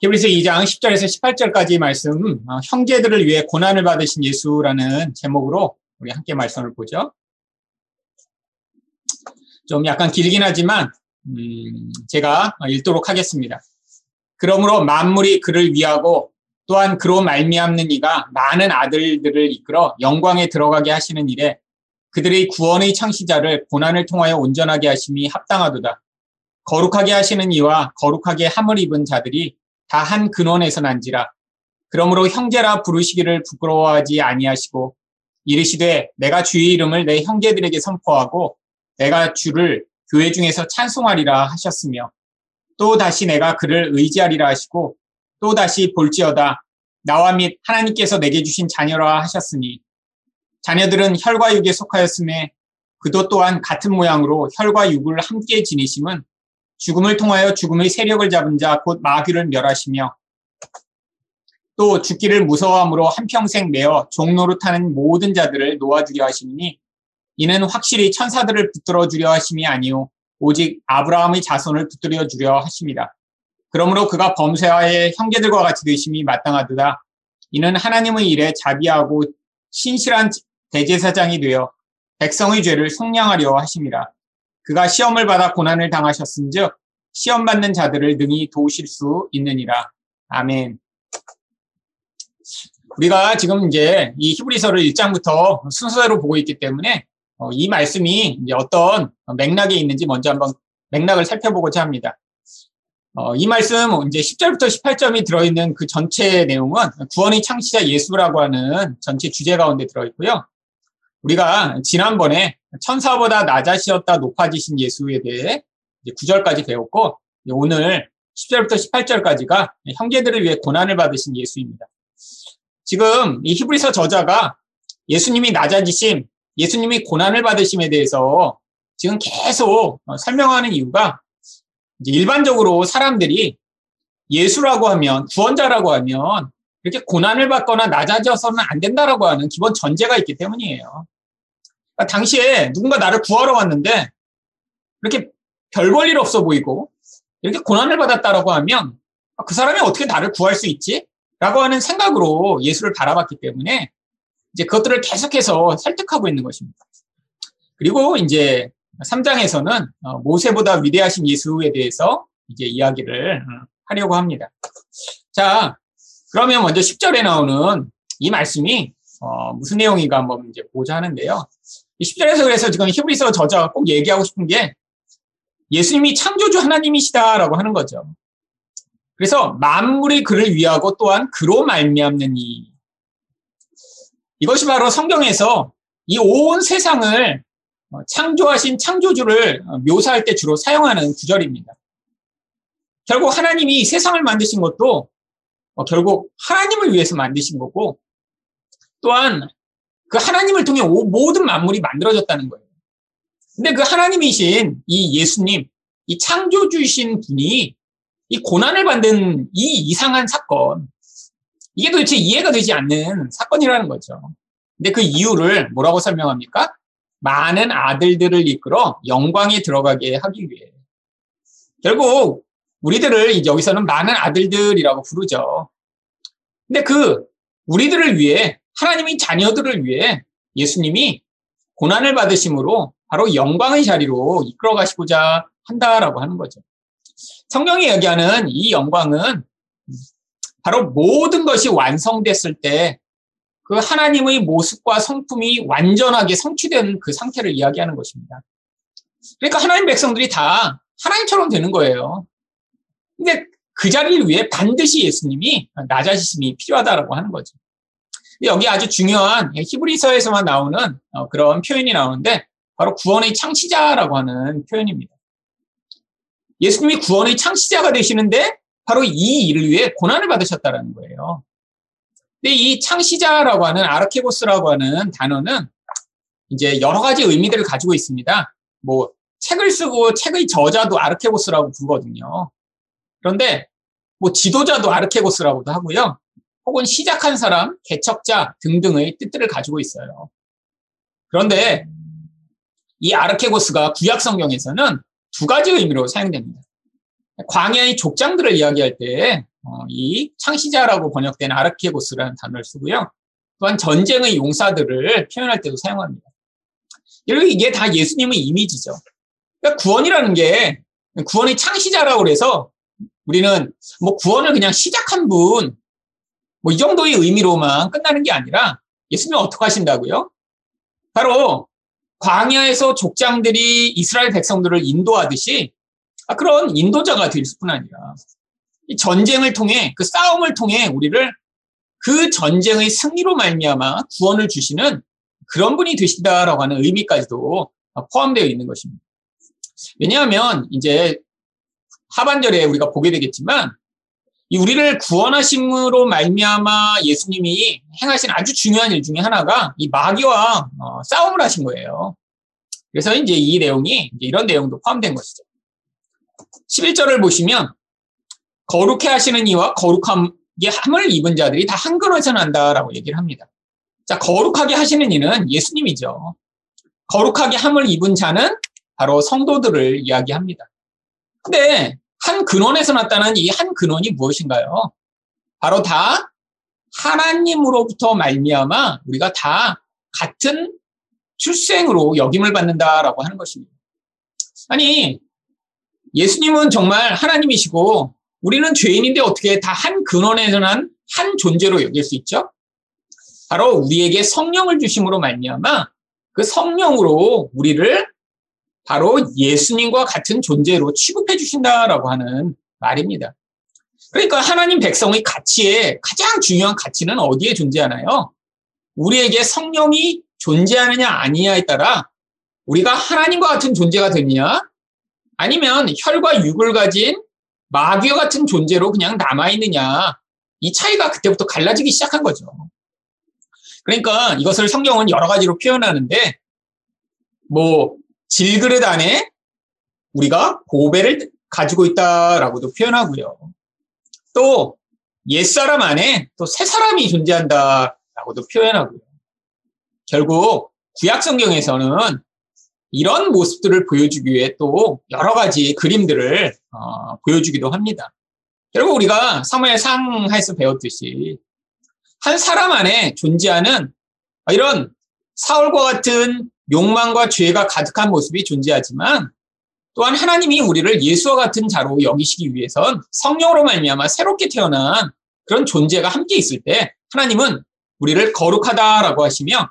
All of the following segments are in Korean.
히브리서 2장 10절에서 18절까지 말씀, 어, 형제들을 위해 고난을 받으신 예수라는 제목으로 우리 함께 말씀을 보죠. 좀 약간 길긴 하지만 음, 제가 읽도록 하겠습니다. 그러므로 만물이 그를 위하고 또한 그로 말미암는 이가 많은 아들들을 이끌어 영광에 들어가게 하시는 일에 그들의 구원의 창시자를 고난을 통하여 온전하게 하심이 합당하도다. 거룩하게 하시는 이와 거룩하게 함을 입은 자들이 다 한 근원에서 난지라. 그러므로 형제라 부르시기를 부끄러워하지 아니하시고 이르시되 내가 주의 이름을 내 형제들에게 선포하고 내가 주를 교회 중에서 찬송하리라 하셨으며 또 다시 내가 그를 의지하리라 하시고 또 다시 볼지어다 나와 및 하나님께서 내게 주신 자녀라 하셨으니 자녀들은 혈과 육에 속하였음에 그도 또한 같은 모양으로 혈과 육을 함께 지니심은 죽음을 통하여 죽음의 세력을 잡은 자 곧 마귀를 멸하시며 또 죽기를 무서워함으로 한평생 매어 종로로 타는 모든 자들을 놓아주려 하시니 이는 확실히 천사들을 붙들어 주려 하심이 아니요 오직 아브라함의 자손을 붙들어 주려 하십니다. 그러므로 그가 범죄와의 형제들과 같이 되심이 마땅하도다. 이는 하나님의 일에 자비하고 신실한 대제사장이 되어 백성의 죄를 속량하려 하십니다. 그가 시험을 받아 고난을 당하셨은즉 시험 받는 자들을 능히 도우실 수 있느니라. 아멘. 우리가 지금 이제 이 히브리서를 1장부터 순서대로 보고 있기 때문에 어, 이 말씀이 이제 어떤 맥락에 있는지 먼저 한번 맥락을 살펴보고자 합니다. 어, 이 말씀 이제 10절부터 18점이 들어있는 그 전체 내용은 구원의 창시자 예수라고 하는 전체 주제 가운데 들어있고요. 우리가 지난번에 천사보다 낮아지었다 높아지신 예수에 대해 9절까지 배웠고 오늘 10절부터 18절까지가 형제들을 위해 고난을 받으신 예수입니다. 지금 이 히브리서 저자가 예수님이 낮아지심, 예수님이 고난을 받으심에 대해서 지금 계속 설명하는 이유가 일반적으로 사람들이 예수라고 하면 구원자라고 하면 이렇게 고난을 받거나 낮아져서는 안 된다라고 하는 기본 전제가 있기 때문이에요. 그러니까 당시에 누군가 나를 구하러 왔는데 이렇게 별 볼 일 없어 보이고 이렇게 고난을 받았다라고 하면 그 사람이 어떻게 나를 구할 수 있지? 라고 하는 생각으로 예수를 바라봤기 때문에 이제 그것들을 계속해서 설득하고 있는 것입니다. 그리고 이제 3장에서는 어, 모세보다 위대하신 예수에 대해서 이제 이야기를 어, 하려고 합니다. 자, 그러면 먼저 10절에 나오는 이 말씀이 어, 무슨 내용인가 한번 이제 보자 하는데요. 10절에서 그래서 지금 히브리서 저자가 꼭 얘기하고 싶은 게 예수님이 창조주 하나님이시다라고 하는 거죠. 그래서 만물이 그를 위하고 또한 그로 말미암는 이 이것이 바로 성경에서 이 온 세상을 창조하신 창조주를 묘사할 때 주로 사용하는 구절입니다. 결국 하나님이 세상을 만드신 것도 결국 하나님을 위해서 만드신 거고 또한 그 하나님을 통해 모든 만물이 만들어졌다는 거예요. 근데 그 하나님이신 이 예수님, 이 창조주이신 분이 이 고난을 받는 이 이상한 사건, 이게 도대체 이해가 되지 않는 사건이라는 거죠. 근데 그 이유를 뭐라고 설명합니까? 많은 아들들을 이끌어 영광에 들어가게 하기 위해. 결국 우리들을 여기서는 많은 아들들이라고 부르죠. 근데 그 우리들을 위해 하나님의 자녀들을 위해 예수님이 고난을 받으심으로 바로 영광의 자리로 이끌어 가시고자 한다라고 하는 거죠. 성경이 얘기하는 이 영광은 바로 모든 것이 완성됐을 때 그 하나님의 모습과 성품이 완전하게 성취된 그 상태를 이야기하는 것입니다. 그러니까 하나님 백성들이 다 하나님처럼 되는 거예요. 근데 그 자리를 위해 반드시 예수님이 낮아지심이 필요하다라고 하는 거죠. 여기 아주 중요한 히브리서에서만 나오는 어, 그런 표현이 나오는데 바로 구원의 창시자라고 하는 표현입니다. 예수님이 구원의 창시자가 되시는데 바로 이 일을 위해 고난을 받으셨다라는 거예요. 근데 이 창시자라고 하는 아르케고스라고 하는 단어는 이제 여러 가지 의미들을 가지고 있습니다. 뭐 책을 쓰고 책의 저자도 아르케고스라고 부르거든요. 그런데 뭐 지도자도 아르케고스라고도 하고요. 혹은 시작한 사람, 개척자 등등의 뜻들을 가지고 있어요. 그런데 이 아르케고스가 구약 성경에서는 두 가지 의미로 사용됩니다. 광야의 족장들을 이야기할 때 어, 이 창시자라고 번역된 아르케고스라는 단어를 쓰고요. 또한 전쟁의 용사들을 표현할 때도 사용합니다. 여러분 이게 다 예수님의 이미지죠. 그러니까 구원이라는 게 구원의 창시자라고 그래서 우리는 뭐 구원을 그냥 시작한 분, 뭐 이 정도의 의미로만 끝나는 게 아니라 예수님은 어떻게 하신다고요? 바로 광야에서 족장들이 이스라엘 백성들을 인도하듯이 아, 그런 인도자가 될 뿐 아니라 이 전쟁을 통해 그 싸움을 통해 우리를 그 전쟁의 승리로 말미암아 구원을 주시는 그런 분이 되시다라고 하는 의미까지도 포함되어 있는 것입니다. 왜냐하면 이제 하반절에 우리가 보게 되겠지만 이 우리를 구원하심으로 말미암아 예수님이 행하신 아주 중요한 일 중에 하나가 이 마귀와 어, 싸움을 하신 거예요. 그래서 이제 이 내용이 이제 이런 내용도 포함된 것이죠. 11절을 보시면 거룩해 하시는 이와 거룩함 함을 입은 자들이 다 한 그릇에 난다라고 얘기를 합니다. 자, 거룩하게 하시는 이는 예수님이죠. 거룩하게 함을 입은 자는 바로 성도들을 이야기합니다. 근데 한 근원에서 났다는 이 한 근원이 무엇인가요? 바로 다 하나님으로부터 말미암아 우리가 다 같은 출생으로 역임을 받는다라고 하는 것입니다. 아니 예수님은 정말 하나님이시고 우리는 죄인인데 어떻게 다 한 근원에서 난 한 존재로 여길 수 있죠? 바로 우리에게 성령을 주심으로 말미암아 그 성령으로 우리를 바로 예수님과 같은 존재로 취급해 주신다라고 하는 말입니다. 그러니까 하나님 백성의 가치에 가장 중요한 가치는 어디에 존재하나요? 우리에게 성령이 존재하느냐 아니냐에 따라 우리가 하나님과 같은 존재가 되느냐 아니면 혈과 육을 가진 마귀와 같은 존재로 그냥 남아있느냐 이 차이가 그때부터 갈라지기 시작한 거죠. 그러니까 이것을 성경은 여러 가지로 표현하는데 뭐 질그릇 안에 우리가 보배를 가지고 있다라고도 표현하고요. 또 옛사람 안에 또 새 사람이 존재한다라고도 표현하고요. 결국 구약 성경에서는 이런 모습들을 보여주기 위해 또 여러 가지 그림들을 어, 보여주기도 합니다. 결국 우리가 사무엘 상하에서 배웠듯이 한 사람 안에 존재하는 이런 사울과 같은 욕망과 죄가 가득한 모습이 존재하지만 또한 하나님이 우리를 예수와 같은 자로 여기시기 위해선 성령으로 말미암아 새롭게 태어난 그런 존재가 함께 있을 때 하나님은 우리를 거룩하다라고 하시며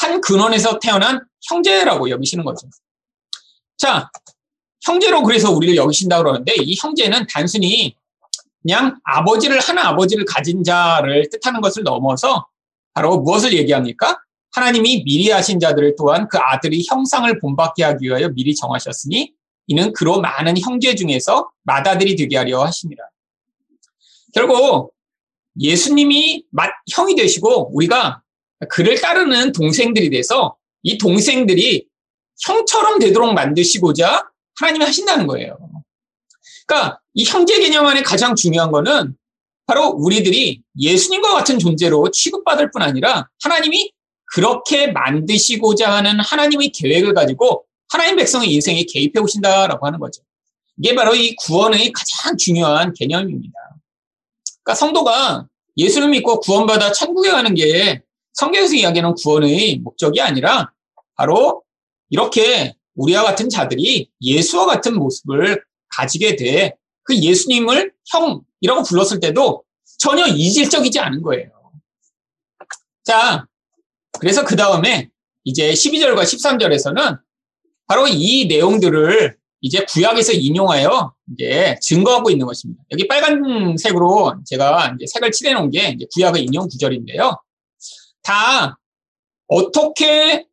한 근원에서 태어난 형제라고 여기시는 거죠. 자, 형제로 그래서 우리를 여기신다 그러는데 이 형제는 단순히 그냥 아버지를 하나 아버지를 가진 자를 뜻하는 것을 넘어서 바로 무엇을 얘기합니까? 하나님이 미리 하신 자들을 또한 그 아들이 형상을 본받게 하기 위하여 미리 정하셨으니 이는 그로 많은 형제 중에서 맏아들이 되게 하려 하십니다. 결국 예수님이 형이 되시고 우리가 그를 따르는 동생들이 돼서 이 동생들이 형처럼 되도록 만드시고자 하나님이 하신다는 거예요. 그러니까 이 형제 개념 안에 가장 중요한 거는 바로 우리들이 예수님과 같은 존재로 취급받을 뿐 아니라 하나님이 그렇게 만드시고자 하는 하나님의 계획을 가지고 하나님 백성의 인생에 개입해 오신다라고 하는 거죠. 이게 바로 이 구원의 가장 중요한 개념입니다. 그러니까 성도가 예수를 믿고 구원받아 천국에 가는 게 성경에서 이야기하는 구원의 목적이 아니라 바로 이렇게 우리와 같은 자들이 예수와 같은 모습을 가지게 돼 그 예수님을 형이라고 불렀을 때도 전혀 이질적이지 않은 거예요. 자, 그래서 그 다음에 이제 12절과 13절에서는 바로 이 내용들을 이제 구약에서 인용하여 이제 증거하고 있는 것입니다. 여기 빨간색으로 제가 이제 색을 칠해 놓은 게 이제 구약의 인용 구절인데요. 다 어떻게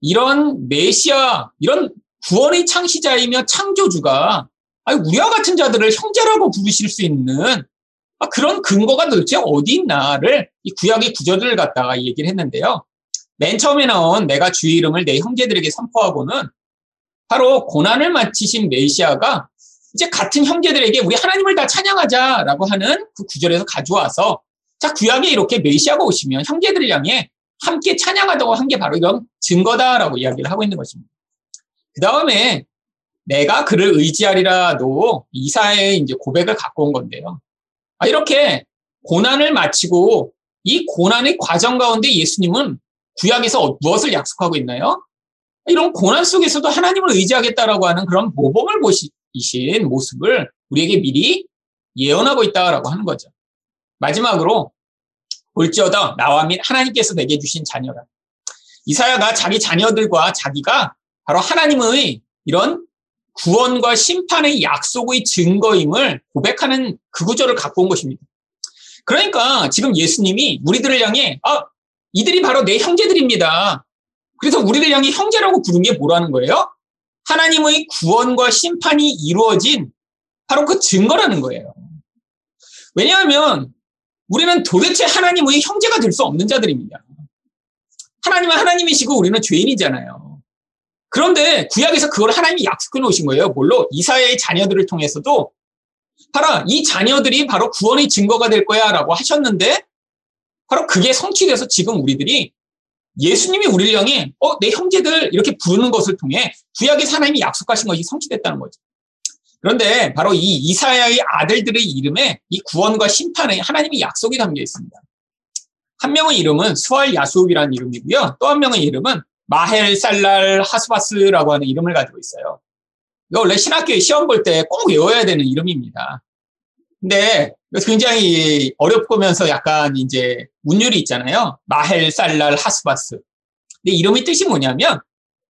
이런 메시아, 이런 구원의 창시자이며 창조주가 아니, 우리와 같은 자들을 형제라고 부르실 수 있는 아, 그런 근거가 도대체 어디 있나를 이 구약의 구절을 갖다가 얘기를 했는데요. 맨 처음에 나온 내가 주의 이름을 내 형제들에게 선포하고는 바로 고난을 마치신 메시아가 이제 같은 형제들에게 우리 하나님을 다 찬양하자라고 하는 그 구절에서 가져와서 자 구약에 이렇게 메시아가 오시면 형제들을 향해 함께 찬양하다고 한 게 바로 이런 증거다라고 이야기를 하고 있는 것입니다. 그 다음에 내가 그를 의지하리라도 이사의 이제 고백을 갖고 온 건데요. 아, 이렇게 고난을 마치고 이 고난의 과정 가운데 예수님은 구약에서 무엇을 약속하고 있나요? 이런 고난 속에서도 하나님을 의지하겠다라고 하는 그런 모범을 보이신 모습을 우리에게 미리 예언하고 있다라고 하는 거죠. 마지막으로 올지어다 나와 및 하나님께서 내게 주신 자녀라. 이사야가 자기 자녀들과 자기가 바로 하나님의 이런 구원과 심판의 약속의 증거임을 고백하는 그 구절을 갖고 온 것입니다. 그러니까 지금 예수님이 우리들을 향해 아 이들이 바로 내 형제들입니다. 그래서 우리를 향해 형제라고 부른 게 뭐라는 거예요? 하나님의 구원과 심판이 이루어진 바로 그 증거라는 거예요. 왜냐하면 우리는 도대체 하나님의 형제가 될 수 없는 자들입니다. 하나님은 하나님이시고 우리는 죄인이잖아요. 그런데 구약에서 그걸 하나님이 약속해 놓으신 거예요. 물론 이사야의 자녀들을 통해서도 봐라 이 자녀들이 바로 구원의 증거가 될 거야 라고 하셨는데 바로 그게 성취돼서 지금 우리들이 예수님이 우리를 향해 어, 내 형제들 이렇게 부르는 것을 통해 구약의 하나님이 약속하신 것이 성취됐다는 거죠. 그런데 바로 이 이사야의 아들들의 이름에 이 구원과 심판에 하나님의 약속이 담겨 있습니다. 한 명의 이름은 스왈 야수업이라는 이름이고요. 또 한 명의 이름은 마헬 살랄 하스바스라고 하는 이름을 가지고 있어요. 이거 원래 신학교에 시험 볼 때 꼭 외워야 되는 이름입니다. 근데 굉장히 어렵고면서 약간 이제 운율이 있잖아요. 마헬 살랄 하스바스. 근데 이름의 뜻이 뭐냐면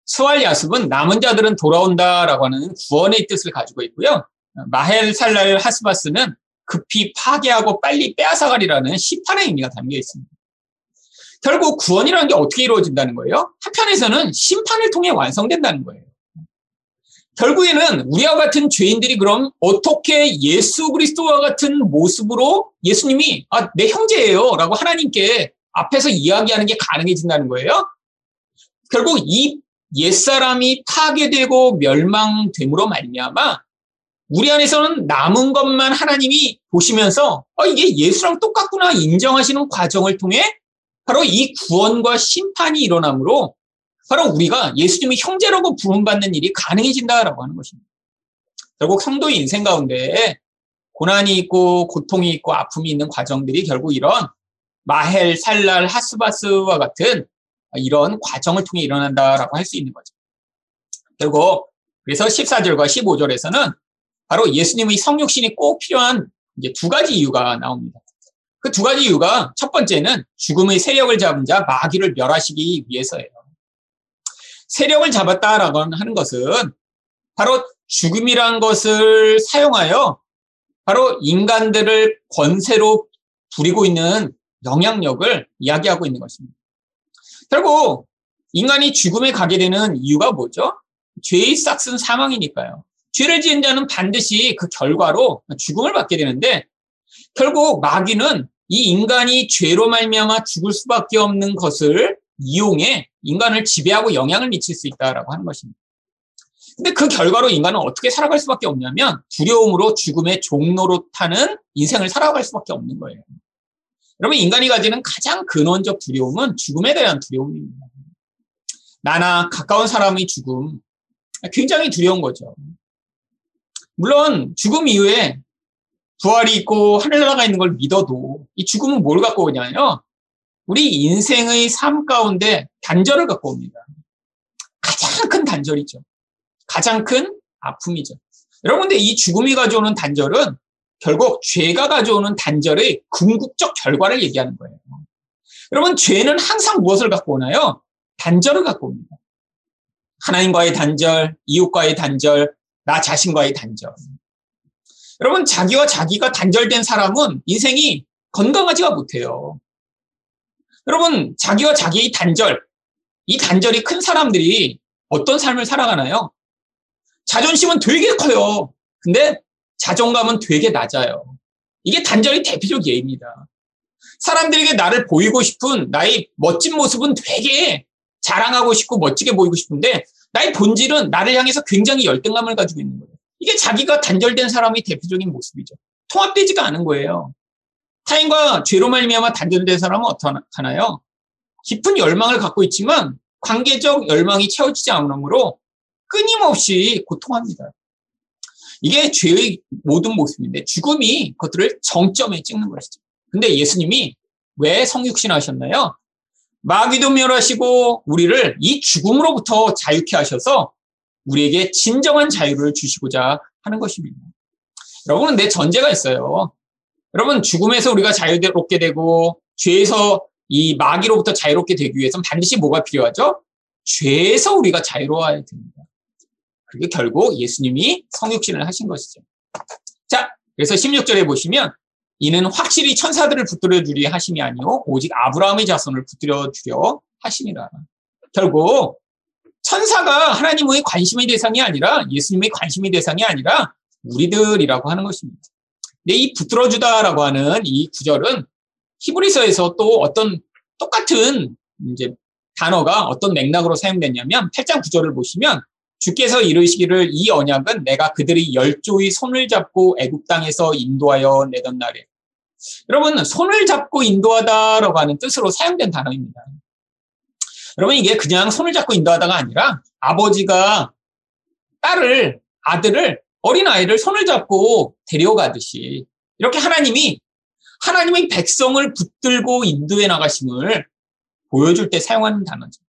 스왈 야습은 남은 자들은 돌아온다라고 하는 구원의 뜻을 가지고 있고요. 마헬 살랄 하스바스는 급히 파괴하고 빨리 빼앗아가리라는 시판의 의미가 담겨 있습니다. 결국 구원이라는 게 어떻게 이루어진다는 거예요? 한편에서는 심판을 통해 완성된다는 거예요. 결국에는 우리와 같은 죄인들이 그럼 어떻게 예수 그리스도와 같은 모습으로 예수님이 아, 내 형제예요 라고 하나님께 앞에서 이야기하는 게 가능해진다는 거예요. 결국 이 옛사람이 파괴되고 멸망됨으로 말미암아 우리 안에서는 남은 것만 하나님이 보시면서 어, 이게 예수랑 똑같구나 인정하시는 과정을 통해 바로 이 구원과 심판이 일어나므로 바로 우리가 예수님의 형제라고 부름받는 일이 가능해진다라고 하는 것입니다. 결국 성도의 인생 가운데 고난이 있고 고통이 있고 아픔이 있는 과정들이 결국 이런 마헬, 살랄, 하스바스와 같은 이런 과정을 통해 일어난다라고 할 수 있는 거죠. 결국 그래서 14절과 15절에서는 바로 예수님의 성육신이 꼭 필요한 이제 두 가지 이유가 나옵니다. 그 두 가지 이유가 첫 번째는 죽음의 세력을 잡은 자 마귀를 멸하시기 위해서예요. 세력을 잡았다라고 하는 것은 바로 죽음이란 것을 사용하여 바로 인간들을 권세로 부리고 있는 영향력을 이야기하고 있는 것입니다. 결국 인간이 죽음에 가게 되는 이유가 뭐죠? 죄의 싹슨 사망이니까요. 죄를 지은 자는 반드시 그 결과로 죽음을 받게 되는데 결국 마귀는 이 인간이 죄로 말미암아 죽을 수밖에 없는 것을 이용해 인간을 지배하고 영향을 미칠 수 있다라고 하는 것입니다. 근데 그 결과로 인간은 어떻게 살아갈 수밖에 없냐면 두려움으로 죽음의 종로로 타는 인생을 살아갈 수밖에 없는 거예요. 여러분 인간이 가지는 가장 근원적 두려움은 죽음에 대한 두려움입니다. 나나 가까운 사람의 죽음 굉장히 두려운 거죠. 물론 죽음 이후에 부활이 있고 하늘나라가 있는 걸 믿어도 이 죽음은 뭘 갖고 오냐요? 우리 인생의 삶 가운데 단절을 갖고 옵니다. 가장 큰 단절이죠. 가장 큰 아픔이죠. 여러분들 이 죽음이 가져오는 단절은 결국 죄가 가져오는 단절의 궁극적 결과를 얘기하는 거예요. 여러분 죄는 항상 무엇을 갖고 오나요? 단절을 갖고 옵니다. 하나님과의 단절, 이웃과의 단절, 나 자신과의 단절. 여러분 자기와 자기가 단절된 사람은 인생이 건강하지가 못해요. 여러분, 자기와 자기의 단절, 이 단절이 큰 사람들이 어떤 삶을 살아가나요? 자존심은 되게 커요. 근데 자존감은 되게 낮아요. 이게 단절의 대표적 예입니다. 사람들에게 나를 보이고 싶은 나의 멋진 모습은 되게 자랑하고 싶고 멋지게 보이고 싶은데 나의 본질은 나를 향해서 굉장히 열등감을 가지고 있는 거예요. 이게 자기가 단절된 사람의 대표적인 모습이죠. 통합되지가 않은 거예요. 타인과 죄로 말미암아 단절된 사람은 어떡하나요? 깊은 열망을 갖고 있지만 관계적 열망이 채워지지 않으므로 끊임없이 고통합니다. 이게 죄의 모든 모습인데 죽음이 그것들을 정점에 찍는 것이죠. 근데 예수님이 왜 성육신 하셨나요? 마귀도 멸하시고 우리를 이 죽음으로부터 자유케 하셔서 우리에게 진정한 자유를 주시고자 하는 것입니다. 여러분은 내 전제가 있어요. 여러분 죽음에서 우리가 자유롭게 되고 죄에서 이 마귀로부터 자유롭게 되기 위해서는 반드시 뭐가 필요하죠? 죄에서 우리가 자유로워야 됩니다. 그게 결국 예수님이 성육신을 하신 것이죠. 자, 그래서 16절에 보시면 이는 확실히 천사들을 붙들어 주리 하심이 아니요 오직 아브라함의 자손을 붙들어 주려 하심이라. 결국 천사가 하나님의 관심의 대상이 아니라 예수님의 관심의 대상이 아니라 우리들이라고 하는 것입니다. 근데 이 붙들어 주다라고 하는 이 구절은 히브리서에서 또 어떤 똑같은 이제 단어가 어떤 맥락으로 사용됐냐면 8장 9절을 보시면 주께서 이르시기를 이 언약은 내가 그들이 열조의 손을 잡고 애굽 땅에서 인도하여 내던 날에 여러분 손을 잡고 인도하다라고 하는 뜻으로 사용된 단어입니다. 여러분 이게 그냥 손을 잡고 인도하다가 아니라 아버지가 딸을 아들을 어린 아이를 손을 잡고 데려가듯이 이렇게 하나님이 하나님의 백성을 붙들고 인도해 나가심을 보여줄 때 사용하는 단어죠.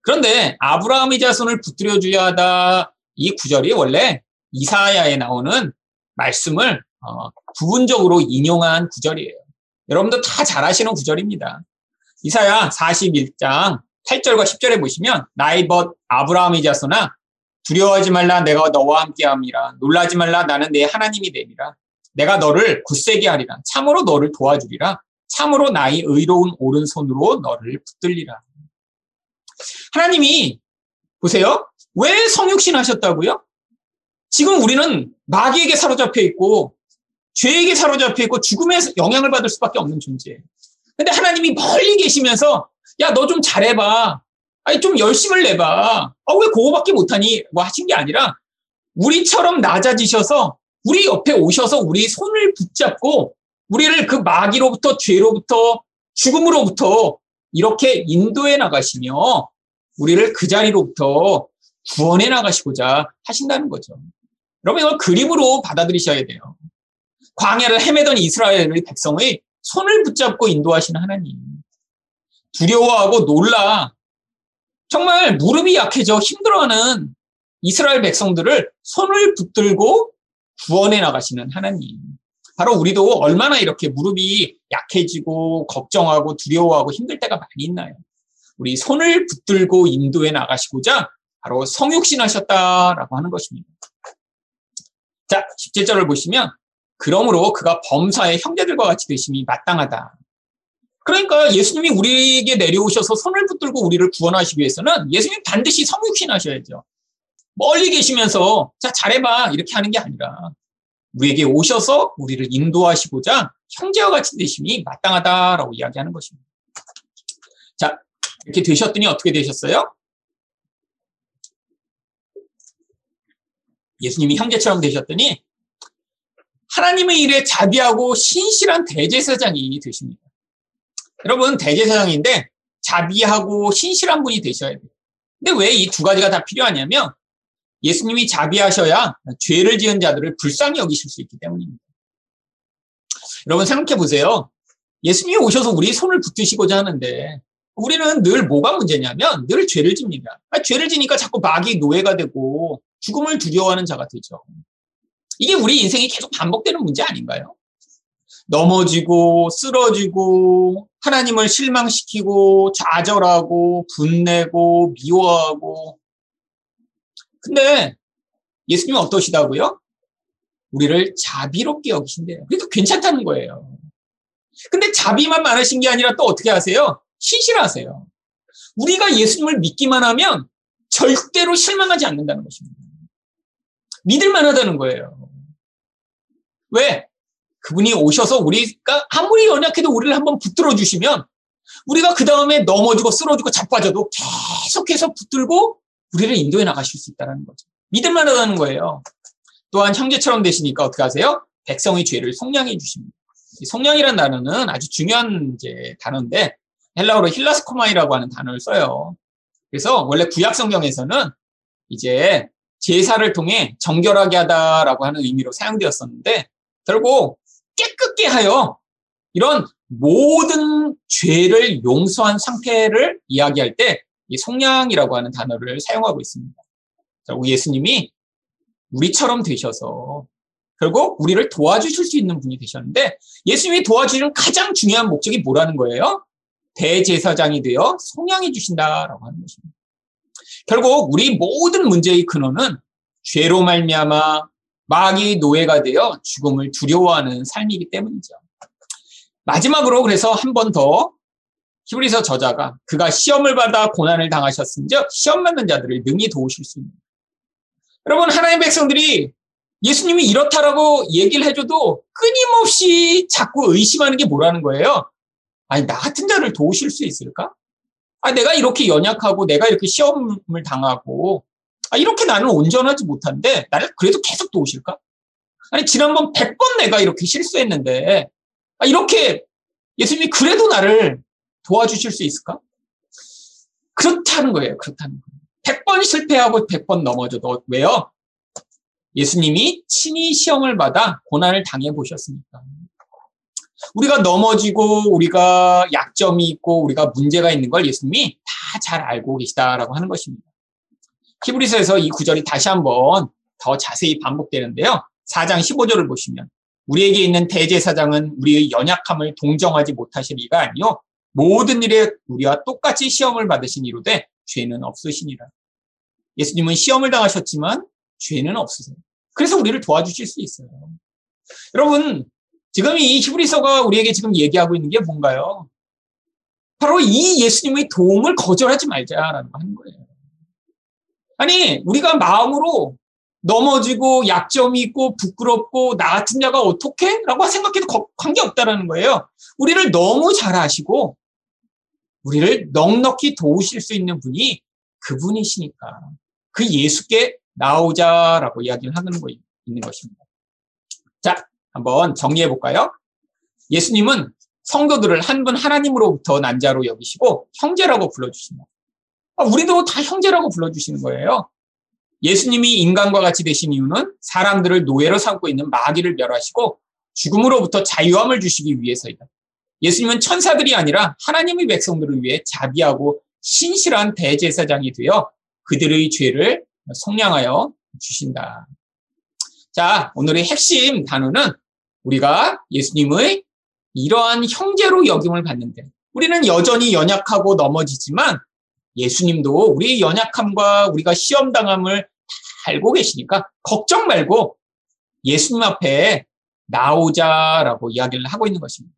그런데 아브라함의 자손을 붙들어 줘야 하다 이 구절이 원래 이사야에 나오는 말씀을 어, 부분적으로 인용한 구절이에요. 여러분도 다 잘 아시는 구절입니다. 이사야 41장 8절과 10절에 보시면 나의 벗 아브라함의 자손아 두려워하지 말라. 내가 너와 함께함이라. 놀라지 말라. 나는 내 하나님이 되리라. 내가 너를 굳세게 하리라. 참으로 너를 도와주리라. 참으로 나의 의로운 오른손으로 너를 붙들리라. 하나님이 보세요. 왜 성육신 하셨다고요? 지금 우리는 마귀에게 사로잡혀 있고 죄에게 사로잡혀 있고 죽음에 영향을 받을 수밖에 없는 존재예요. 근데 하나님이 멀리 계시면서 야 너 좀 잘해봐. 아니 좀 열심을 내봐. 아, 왜 그거밖에 못하니? 뭐 하신 게 아니라 우리처럼 낮아지셔서 우리 옆에 오셔서 우리 손을 붙잡고 우리를 그 마귀로부터 죄로부터 죽음으로부터 이렇게 인도해 나가시며 우리를 그 자리로부터 구원해 나가시고자 하신다는 거죠. 여러분 이걸 그림으로 받아들이셔야 돼요. 광야를 헤매던 이스라엘의 백성의 손을 붙잡고 인도하시는 하나님. 두려워하고 놀라 정말 무릎이 약해져 힘들어하는 이스라엘 백성들을 손을 붙들고 구원해 나가시는 하나님. 바로 우리도 얼마나 이렇게 무릎이 약해지고 걱정하고 두려워하고 힘들 때가 많이 있나요? 우리 손을 붙들고 인도해 나가시고자 바로 성육신 하셨다라고 하는 것입니다. 자, 17절을 보시면 그러므로 그가 범사의 형제들과 같이 되심이 마땅하다. 그러니까 예수님이 우리에게 내려오셔서 손을 붙들고 우리를 구원하시기 위해서는 예수님 반드시 성육신 하셔야죠. 멀리 계시면서 자 잘해봐 이렇게 하는 게 아니라 우리에게 오셔서 우리를 인도하시고자 형제와 같이 되심이 마땅하다라고 이야기하는 것입니다. 자 이렇게 되셨더니 어떻게 되셨어요? 예수님이 형제처럼 되셨더니 하나님의 일에 자비하고 신실한 대제사장이 되십니다. 여러분 대제사장인데 자비하고 신실한 분이 되셔야 돼요. 근데 왜 이 두 가지가 다 필요하냐면 예수님이 자비하셔야 죄를 지은 자들을 불쌍히 여기실 수 있기 때문입니다. 여러분 생각해 보세요. 예수님이 오셔서 우리 손을 붙드시고자 하는데 우리는 늘 뭐가 문제냐면 늘 죄를 집니다. 아, 죄를 지니까 자꾸 마귀 노예가 되고 죽음을 두려워하는 자가 되죠. 이게 우리 인생이 계속 반복되는 문제 아닌가요? 넘어지고 쓰러지고 하나님을 실망시키고 좌절하고 분내고 미워하고 근데 예수님은 어떠시다고요? 우리를 자비롭게 여기신대요. 그러니까 괜찮다는 거예요. 근데 자비만 많으신 게 아니라 또 어떻게 하세요? 신실하세요. 우리가 예수님을 믿기만 하면 절대로 실망하지 않는다는 것입니다. 믿을 만 하다는 거예요. 왜? 그분이 오셔서 우리가 아무리 연약해도 우리를 한번 붙들어 주시면 우리가 그 다음에 넘어지고 쓰러지고 자빠져도 계속해서 붙들고 우리를 인도해 나가실 수 있다는 거죠. 믿을만 하다는 거예요. 또한 형제처럼 되시니까 어떻게 하세요? 백성의 죄를 속량해 주십니다. 속량이라는 단어는 아주 중요한 이제 단어인데 헬라어로 힐라스코마이라고 하는 단어를 써요. 그래서 원래 구약 성경에서는 이제 제사를 통해 정결하게 하다라고 하는 의미로 사용되었었는데 결국 깨끗게 하여 이런 모든 죄를 용서한 상태를 이야기할 때 이 속량이라고 하는 단어를 사용하고 있습니다. 자, 우리 예수님이 우리처럼 되셔서 결국 우리를 도와주실 수 있는 분이 되셨는데 예수님이 도와주는 가장 중요한 목적이 뭐라는 거예요? 대제사장이 되어 속량해 주신다라고 하는 것입니다. 결국 우리 모든 문제의 근원은 죄로 말미암아 마귀 노예가 되어 죽음을 두려워하는 삶이기 때문이죠. 마지막으로 그래서 한 번 더 히브리서 저자가 그가 시험을 받아 고난을 당하셨은즉 시험 받는 자들을 능히 도우실 수 있는. 여러분 하나님 백성들이 예수님이 이렇다라고 얘기를 해줘도 끊임없이 자꾸 의심하는 게 뭐라는 거예요? 아니 나 같은 자를 도우실 수 있을까? 아 내가 이렇게 연약하고 내가 이렇게 시험을 당하고 아 이렇게 나는 온전하지 못한데 나를 그래도 계속 도우실까? 아니 지난번 100번 내가 이렇게 실수했는데 아, 이렇게 예수님이 그래도 나를 도와주실 수 있을까? 그렇다는 거예요. 그렇다는 거예요. 100번 실패하고 100번 넘어져도 왜요? 예수님이 친히 시험을 받아 고난을 당해 보셨으니까. 우리가 넘어지고 우리가 약점이 있고 우리가 문제가 있는 걸 예수님이 다 잘 알고 계시다라고 하는 것입니다. 히브리서에서 이 구절이 다시 한번 더 자세히 반복되는데요. 4장 15절을 보시면 우리에게 있는 대제사장은 우리의 연약함을 동정하지 못하실 이가 아니요 모든 일에 우리와 똑같이 시험을 받으신 이로되 죄는 없으시니라. 예수님은 시험을 당하셨지만 죄는 없으세요. 그래서 우리를 도와주실 수 있어요. 여러분, 지금 이 히브리서가 우리에게 지금 얘기하고 있는 게 뭔가요? 바로 이 예수님의 도움을 거절하지 말자라는 거 하는 거예요. 아니, 우리가 마음으로 넘어지고 약점이 있고 부끄럽고 나 같은 자가 어떻게? 라고 생각해도 관계없다라는 거예요. 우리를 너무 잘 아시고 우리를 넉넉히 도우실 수 있는 분이 그분이시니까 그 예수께 나오자라고 이야기를 하는 거 있는 것입니다. 자, 한번 정리해 볼까요? 예수님은 성도들을 한 분 하나님으로부터 난자로 여기시고 형제라고 불러주십니다. 아, 우리도 다 형제라고 불러주시는 거예요. 예수님이 인간과 같이 되신 이유는 사람들을 노예로 삼고 있는 마귀를 멸하시고 죽음으로부터 자유함을 주시기 위해서이다. 예수님은 천사들이 아니라 하나님의 백성들을 위해 자비하고 신실한 대제사장이 되어 그들의 죄를 속량하여 주신다. 자, 오늘의 핵심 단어는 우리가 예수님의 이러한 형제로 여김을 받는데 우리는 여전히 연약하고 넘어지지만 예수님도 우리의 연약함과 우리가 시험당함을 알고 계시니까 걱정 말고 예수님 앞에 나오자라고 이야기를 하고 있는 것입니다.